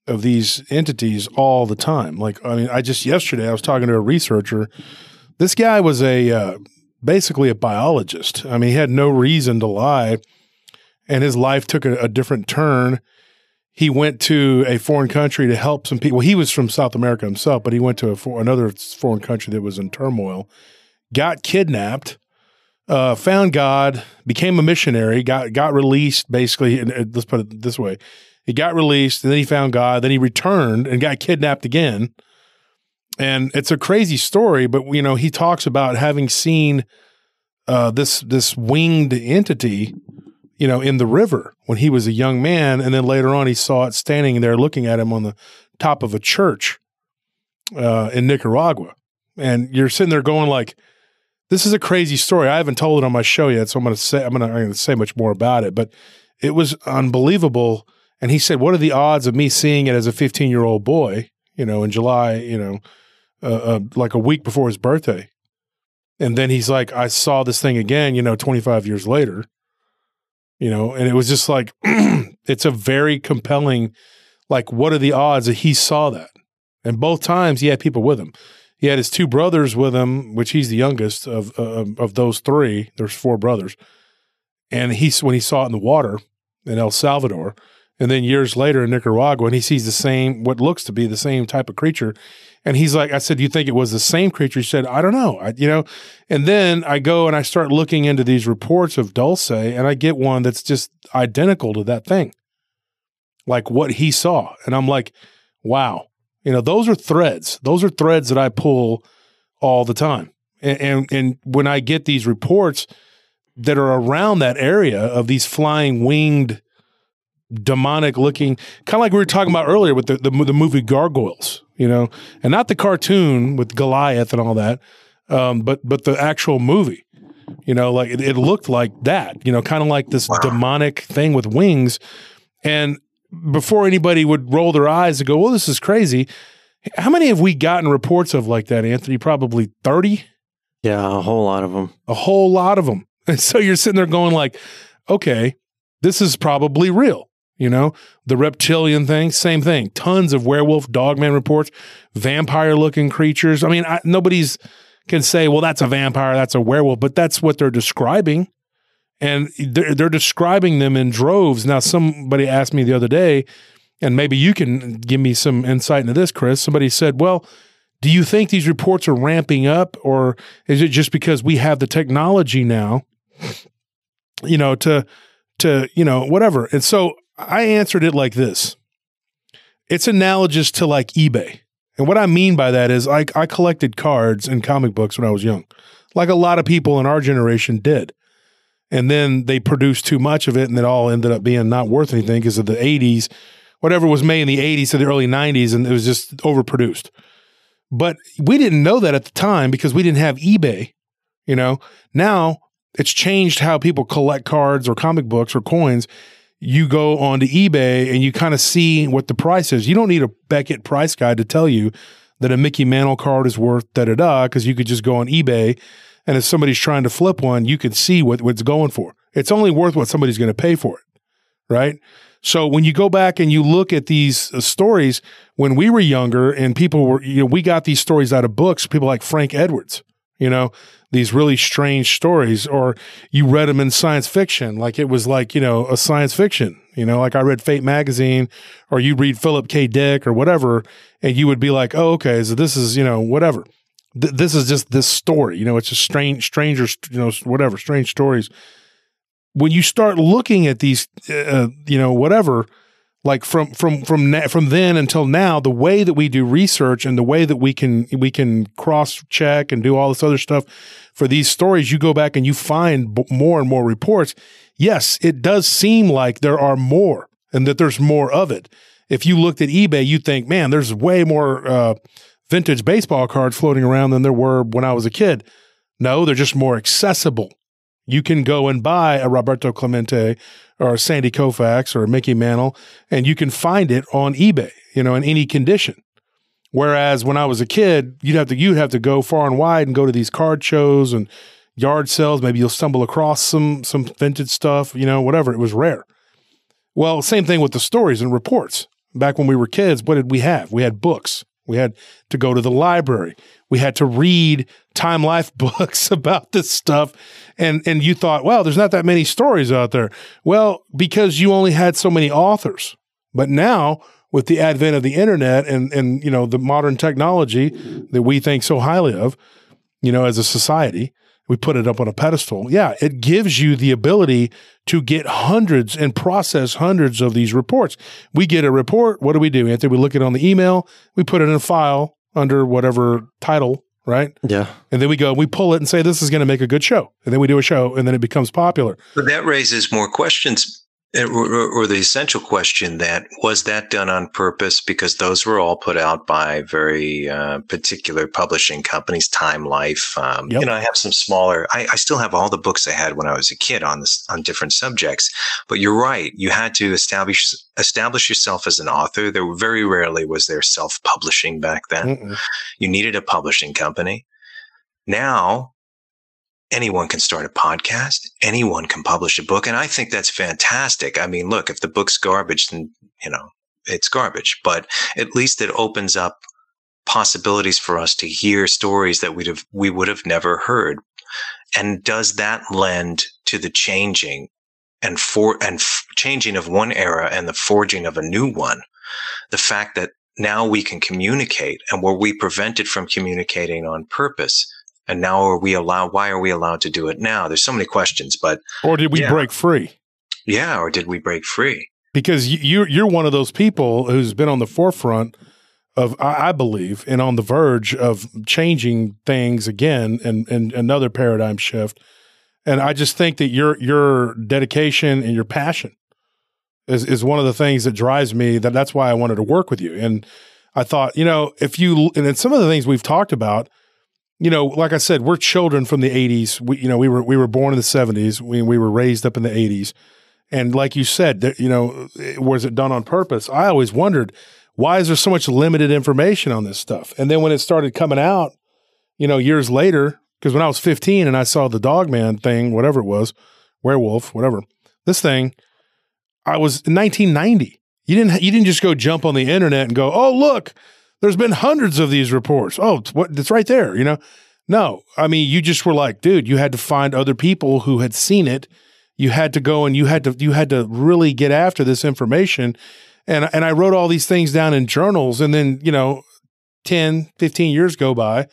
of these entities all the time. Like, I mean, I just yesterday I was talking to a researcher. This guy was a uh, basically a biologist. I mean, he had no reason to lie, and his life took a, a different turn. He went to a foreign country to help some people. Well, he was from South America himself, but he went to for, another foreign country that was in turmoil. Got kidnapped uh, found God, became a missionary, got got released basically. And let's put it this way: he got released, and then he found God, then he returned and got kidnapped again. And it's a crazy story, but you know he talks about having seen uh, this this winged entity, you know, in the river when he was a young man, and then later on he saw it standing there looking at him on the top of a church uh, in Nicaragua. And you're sitting there going like this is a crazy story. I haven't told it on my show yet, so I'm going to say I'm going to say much more about it. But it was unbelievable. And he said, "What are the odds of me seeing it as a 15 year old boy? You know, in July, you know, uh, uh, like a week before his birthday." And then he's like, "I saw this thing again, you know, 25 years later." You know, and it was just like, it's a very compelling. Like, what are the odds that he saw that? And both times he had people with him he had his two brothers with him, which he's the youngest of uh, of those three. There's four brothers, and he's when he saw it in the water in El Salvador, And then years later in Nicaragua, and he sees the same, what looks to be the same type of creature. And he's like, I said, you think it was the same creature? He said, I don't know. I, you know, and then I go and I start looking into these reports of Dulce, and I get one that's just identical to that thing, like what he saw. And I'm like, wow. You know, those are threads. Those are threads that I pull all the time. And, and, and when I get these reports that are around that area of these flying winged demonic looking, kind of like we were talking about earlier with the, the, the movie Gargoyles, you know, and not the cartoon with Goliath and all that, um, but but the actual movie. You know, like it, it looked like that. You know, kind of like this wow. demonic thing with wings. And before anybody would roll their eyes and go, "Well, this is crazy," how many have we gotten reports of like that, Anthony? Probably thirty. Yeah, a whole lot of them. A whole lot of them. And so you're sitting there going like, "Okay, this is probably real." You know, the reptilian thing, same thing. Tons of werewolf, dogman reports, vampire looking creatures. I mean, I, nobody's can say, well, that's a vampire, that's a werewolf, but that's what they're describing. And they're, they're describing them in droves. Now, somebody asked me the other day, and maybe you can give me some insight into this, Chris. Somebody said, well, do you think these reports are ramping up, or is it just because we have the technology now, you know, to, to, you know, whatever. And so I answered it like this it's analogous to like eBay. And what I mean by that is I, I collected cards and comic books when I was young, like a lot of people in our generation did. And then they produced too much of it and it all ended up being not worth anything because of the 80s, whatever was made in the 80s to the early 90s, and it was just overproduced. But we didn't know that at the time because we didn't have eBay. You know, now it's changed how people collect cards or comic books or coins you go onto eBay and you kind of see what the price is. You don't need a Beckett price guide to tell you that a Mickey Mantle card is worth da da da because you could just go on eBay and if somebody's trying to flip one, you can see what what's going for. It's only worth what somebody's going to pay for it, right? So when you go back and you look at these uh, stories when we were younger and people were, you know, we got these stories out of books, people like Frank Edwards, you know, these really strange stories, or you read them in science fiction, like it was like, you know, a science fiction, you know, like I read Fate magazine, or you read Philip K. Dick or whatever, and you would be like, oh, okay, so this is, you know, whatever. Th- this is just this story, you know, it's just strange, stranger, you know, whatever, strange stories. When you start looking at these, uh, you know, whatever, like from from from from then until now the way that we do research and the way that we can we can cross check and do all this other stuff for these stories you go back and you find b- more and more reports. Yes it does seem like there are more and that there's more of it. If you looked at ebay you think man there's way more uh, vintage baseball cards floating around than there were when i was a kid. No they're just more accessible. You can go and buy a roberto clemente or Sandy Koufax or Mickey Mantle, and you can find it on eBay, you know, in any condition. Whereas when I was a kid, you'd have to you'd have to go far and wide and go to these card shows and yard sales. Maybe you'll stumble across some some vintage stuff, you know, whatever. It was rare. Well, same thing with the stories and reports. Back when we were kids, what did we have? We had books. We had to go to the library. We had to read Time Life books about this stuff. And, and you thought, well, there's not that many stories out there. Well, because you only had so many authors. But now, with the advent of the internet and, and you know, the modern technology that we think so highly of, you know, as a society, we put it up on a pedestal. Yeah, it gives you the ability to get hundreds and process hundreds of these reports. We get a report. What do we do, Anthony? We look it on the email. We put it in a file under whatever title, right? Yeah. And then we go, we pull it and say, this is going to make a good show. And then we do a show and then it becomes popular. But that raises more questions or, the essential question that was that done on purpose? Because those were all put out by very uh, particular publishing companies time life um, yep. you know i have some smaller I, I, still have all the books i had when i was a kid on this on different subjects. But you're right you had to establish establish yourself as an author. There very rarely was there self-publishing back then. Mm-mm. you needed a publishing company. Now anyone can start a podcast. Anyone can publish a book. And I think that's fantastic. I mean, look, if the book's garbage, then, you know, it's garbage, but at least it opens up possibilities for us to hear stories that we'd have, we would have never heard. And does that lend to the changing and for and f- changing of one era and the forging of a new one, the fact that now we can communicate and were we prevented from communicating on purpose? And now are we allowed, why are we allowed to do it now? There's so many questions, but. Or did we yeah. break free? Yeah. Or did we break free? Because you, you're one of those people who's been on the forefront of, I believe, and on the verge of changing things again and, and another paradigm shift. And I just think that your your dedication and your passion is is one of the things that drives me. That that's why I wanted to work with you. And I thought, you know, if you and then some of the things we've talked about, you know, like I said, we're children from the '80s. We, you know, we were we were born in the '70s. We we were raised up in the '80s. And like you said, you know, was it done on purpose? I always wondered why is there so much limited information on this stuff? And then when it started coming out, you know, years later, because when I was 15 and I saw the Dogman thing, whatever it was, werewolf, whatever, this thing, I was in 1990. You didn't you didn't just go jump on the internet and go, oh look, there's been hundreds of these reports. Oh, it's what it's right there, you know. No, I mean you just were like, dude, you had to find other people who had seen it. You had to go and you had to you had to really get after this information. And and I wrote all these things down in journals and then, you know, 10, 15 years go by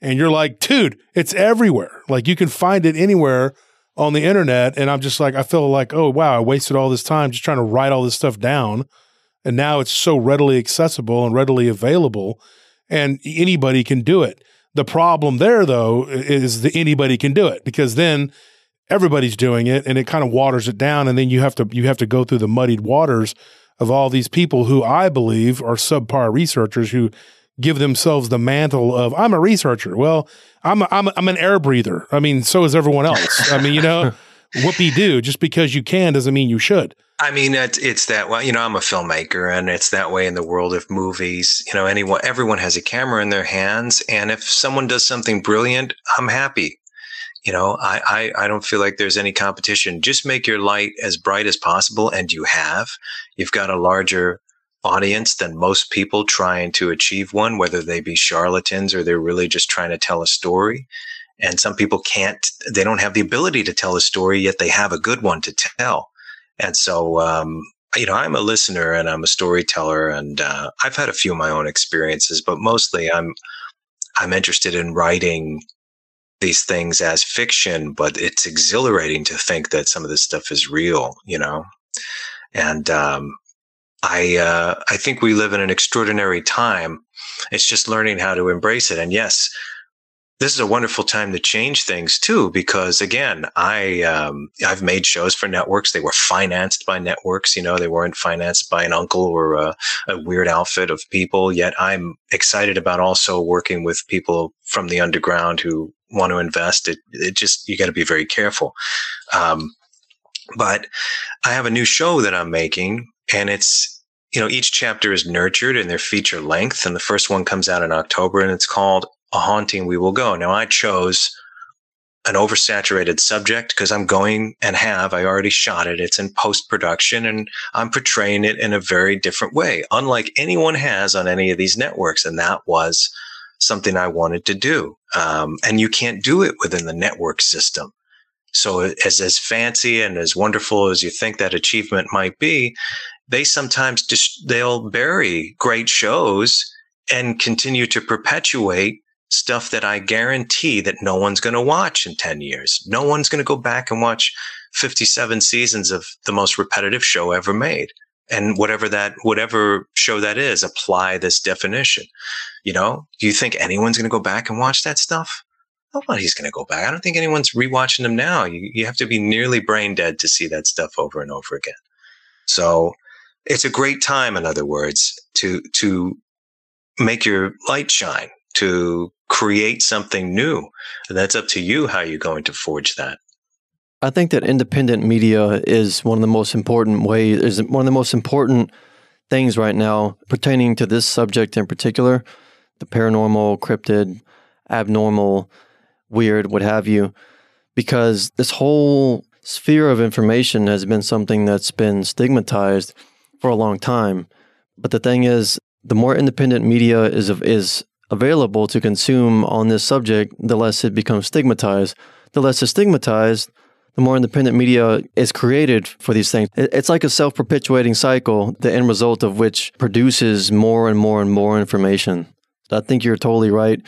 and you're like, dude, it's everywhere. Like you can find it anywhere on the internet. And I'm just like, I feel like, oh, wow, I wasted all this time just trying to write all this stuff down. And now it's so readily accessible and readily available, and anybody can do it. The problem there, though, is that anybody can do it because then everybody's doing it and it kind of waters it down. And then you have to, you have to go through the muddied waters of all these people who I believe are subpar researchers who give themselves the mantle of I'm a researcher. Well, I'm a, I'm a, I'm an air breather. I mean, so is everyone else. I mean, you know, whoopie do. Just because you can doesn't mean you should. I mean, it's, it's that way. You know, I'm a filmmaker, and it's that way in the world of movies. You know, anyone, everyone has a camera in their hands, and if someone does something brilliant, I'm happy. You know, I, I, I don't feel like there's any competition. Just make your light as bright as possible, and you have. You've got a larger audience than most people trying to achieve one, whether they be charlatans or they're really just trying to tell a story. And some people can't, they don't have the ability to tell a story, yet they have a good one to tell. And so, um, you know, I'm a listener and I'm a storyteller, and uh, I've had a few of my own experiences, but mostly I'm I'm interested in writing these things as fiction. But it's exhilarating to think that some of this stuff is real, you know. And um, I uh, I think we live in an extraordinary time. It's just learning how to embrace it. And yes, this is a wonderful time to change things too, because again, I um, I've made shows for networks. They were financed by networks. You know, they weren't financed by an uncle or a, a weird outfit of people. Yet I'm excited about also working with people from the underground who want to invest. It, it just you got to be very careful. Um, but I have a new show that I'm making, and it's you know, each chapter is nurtured in their feature length. And the first one comes out in October and it's called A Haunting We Will Go. Now, I chose an oversaturated subject because I'm going and have, I already shot it. It's in post production and I'm portraying it in a very different way, unlike anyone has on any of these networks. And that was something I wanted to do. Um, and you can't do it within the network system. So as, as fancy and as wonderful as you think that achievement might be, they sometimes just they'll bury great shows and continue to perpetuate stuff that I guarantee that no one's going to watch in 10 years. No one's going to go back and watch 57 seasons of the most repetitive show ever made. And whatever that, whatever show that is, apply this definition. You know, do you think anyone's going to go back and watch that stuff? Nobody's going to go back. I don't think anyone's rewatching them now. You, you have to be nearly brain dead to see that stuff over and over again. So it's a great time, in other words, to, to make your light shine, to create something new. And that's up to you how you're going to forge that. I think that independent media is one of the most important ways, is one of the most important things right now pertaining to this subject in particular the paranormal, cryptid, abnormal, weird, what have you. Because this whole sphere of information has been something that's been stigmatized for a long time. But the thing is, the more independent media is is available to consume on this subject, the less it becomes stigmatized. The less it's stigmatized, the more independent media is created for these things. It's like a self perpetuating cycle, the end result of which produces more and more and more information. I think you're totally right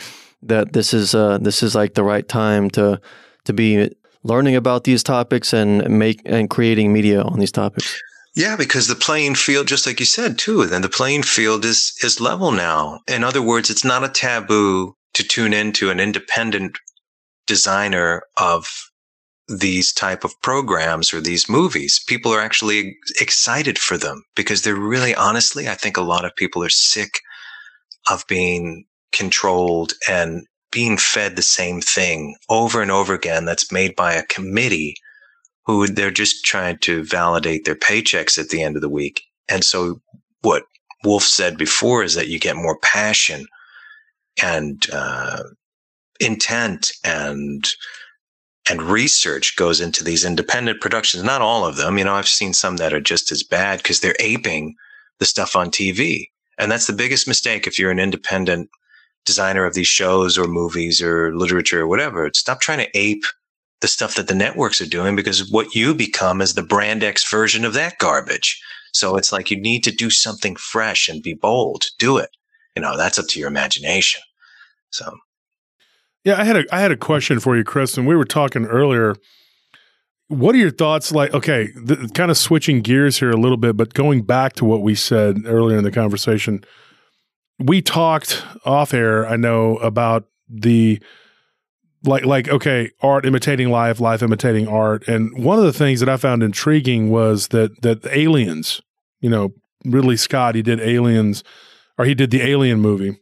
that this is uh, this is like the right time to to be learning about these topics and make and creating media on these topics. Yeah, because the playing field, just like you said too, then the playing field is is level now. In other words, it's not a taboo to tune into an independent designer of these type of programs or these movies. People are actually excited for them because they're really honestly, I think a lot of people are sick of being controlled and being fed the same thing over and over again that's made by a committee who they're just trying to validate their paychecks at the end of the week. And so what Wolf said before is that you get more passion and uh, intent and and research goes into these independent productions. Not all of them. You know, I've seen some that are just as bad because they're aping the stuff on TV. And that's the biggest mistake if you're an independent designer of these shows or movies or literature or whatever. Stop trying to ape the stuff that the networks are doing because what you become is the brand X version of that garbage. So it's like you need to do something fresh and be bold. Do it. You know, that's up to your imagination. So yeah, I had a I had a question for you, Chris, and we were talking earlier. What are your thoughts? Like, okay, the, kind of switching gears here a little bit, but going back to what we said earlier in the conversation, we talked off air. I know about the like like okay, art imitating life, life imitating art, and one of the things that I found intriguing was that that aliens, you know, Ridley Scott, he did Aliens, or he did the Alien movie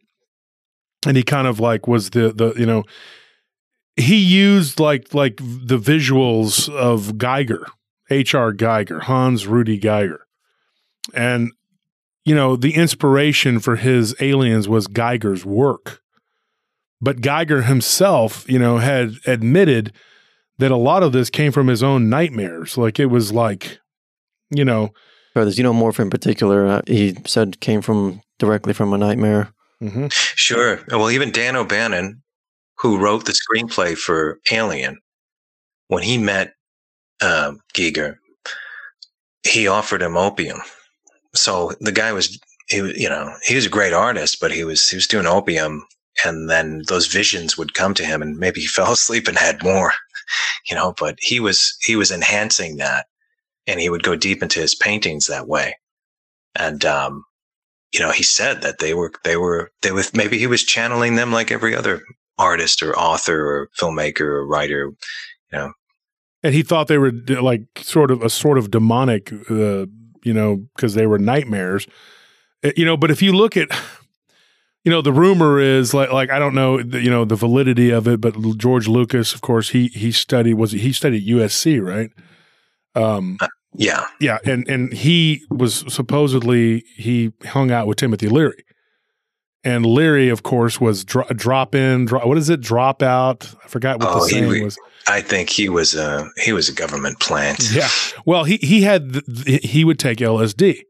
and he kind of like was the the you know he used like like the visuals of geiger H.R. geiger Hans Rudy geiger And you know, the inspiration for his aliens was geiger's work. But Geiger himself, you know, had admitted that a lot of this came from his own nightmares. Like it was like, you know, or the xenomorph in particular, uh, he said came from directly from a nightmare. Mm-hmm. Sure. Well, even Dan O'Bannon, who wrote the screenplay for Alien, when he met um, Giger, he offered him opium. So the guy was, he, was, you know, he was a great artist, but he was he was doing opium, and then those visions would come to him, and maybe he fell asleep and had more, you know. But he was he was enhancing that, and he would go deep into his paintings that way. And um, you know, he said that they were, they were, they were, maybe he was channeling them like every other artist or author or filmmaker or writer, you know. And he thought they were like sort of a sort of demonic, uh, you know, because they were nightmares, uh, you know. But if you look at, you know, the rumor is like, like I don't know, the, you know, the validity of it, but George Lucas, of course, he he studied was he studied USC, right? Um, uh, yeah. Yeah. And and he was supposedly he hung out with Timothy Leary. And Leary, of course, was dro- drop in. Dro- what is it? Drop out. I forgot what oh, the saying was. I think he was a he was a government plant. Yeah. Well, he he had the, he would take LSD.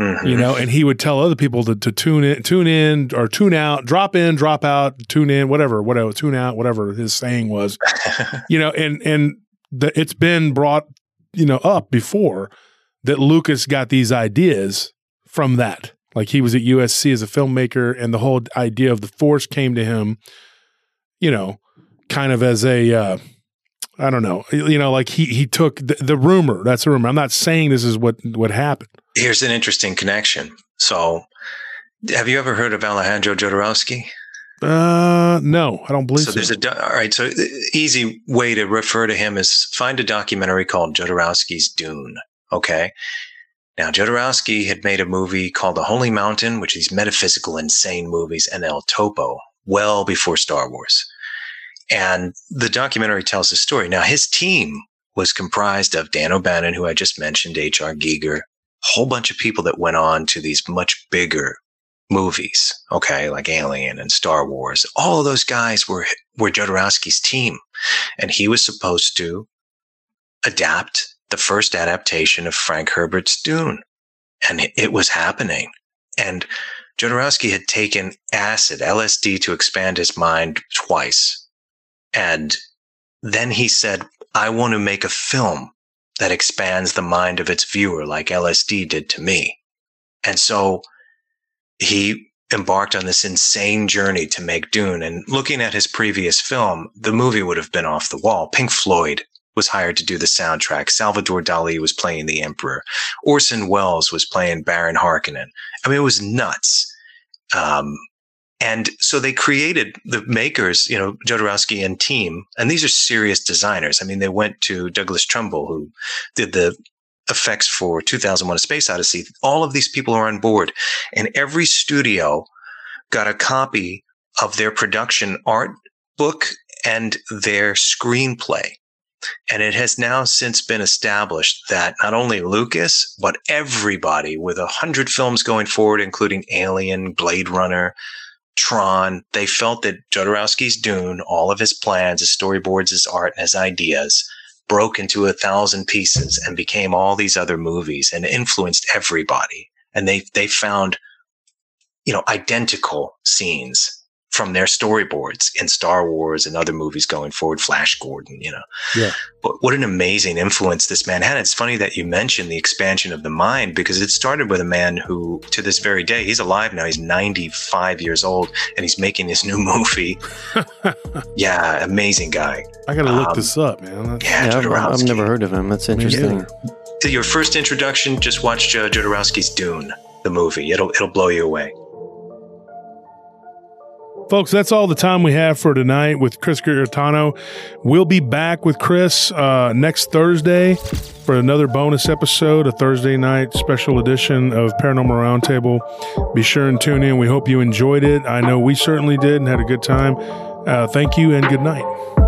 Mm-hmm. You know, and he would tell other people to, to tune in, tune in, or tune out, drop in, drop out, tune in, whatever, whatever, tune out, whatever his saying was. you know, and and the, it's been brought you know up before that Lucas got these ideas from that. Like he was at USC as a filmmaker, and the whole idea of the Force came to him, you know, kind of as a, uh, I don't know, you know, like he he took the, the rumor. That's a rumor. I'm not saying this is what what happened. Here's an interesting connection. So, have you ever heard of Alejandro Jodorowsky? Uh, no, I don't believe so. So there's a all right. So easy way to refer to him is find a documentary called Jodorowsky's Dune. Okay. Now Jodorowsky had made a movie called The Holy Mountain, which is metaphysical, insane movies, and El Topo, well before Star Wars. And the documentary tells the story. Now his team was comprised of Dan O'Bannon, who I just mentioned, H.R. Giger, a whole bunch of people that went on to these much bigger movies, okay, like Alien and Star Wars. All of those guys were were Jodorowsky's team, and he was supposed to adapt the first adaptation of Frank Herbert's Dune, and it was happening. And Jodorowsky had taken acid, LSD, to expand his mind twice, and then he said, I want to make a film that expands the mind of its viewer like LSD did to me. And so he embarked on this insane journey to make Dune. And looking at his previous film, the movie would have been off the wall. Pink Floyd was hired to do the soundtrack. Salvador Dali was playing the Emperor. Orson Welles was playing Baron Harkonnen. I mean, it was nuts. Um, and so they created the makers, you know, Jodorowsky and team, and these are serious designers. I mean, they went to Douglas Trumbull, who did the effects for 2001 A Space Odyssey. All of these people are on board, and every studio got a copy of their production art book and their screenplay. And it has now since been established that not only Lucas, but everybody with a hundred films going forward, including Alien, Blade Runner, Tron, they felt that Jodorowsky's Dune, all of his plans, his storyboards, his art, and his ideas broke into a thousand pieces and became all these other movies and influenced everybody. And they, they found, you know, identical scenes from their storyboards in Star Wars and other movies going forward, Flash Gordon, you know. Yeah. But what an amazing influence this man had. It's funny that you mentioned the expansion of the mind because it started with a man who, to this very day, he's alive now. He's 95 years old and he's making this new movie. yeah, amazing guy. I got to look um, this up, man. yeah, yeah I've, I've, never heard of him. That's interesting. To your first introduction, just watch uh, Jodorowsky's Dune, the movie. It'll it'll blow you away. Folks, that's all the time we have for tonight with Chris Garetano. We'll be back with Chris uh, next Thursday for another bonus episode, a Thursday night special edition of Paranormal Roundtable. Be sure and tune in. We hope you enjoyed it. I know we certainly did and had a good time. Uh, thank you and good night.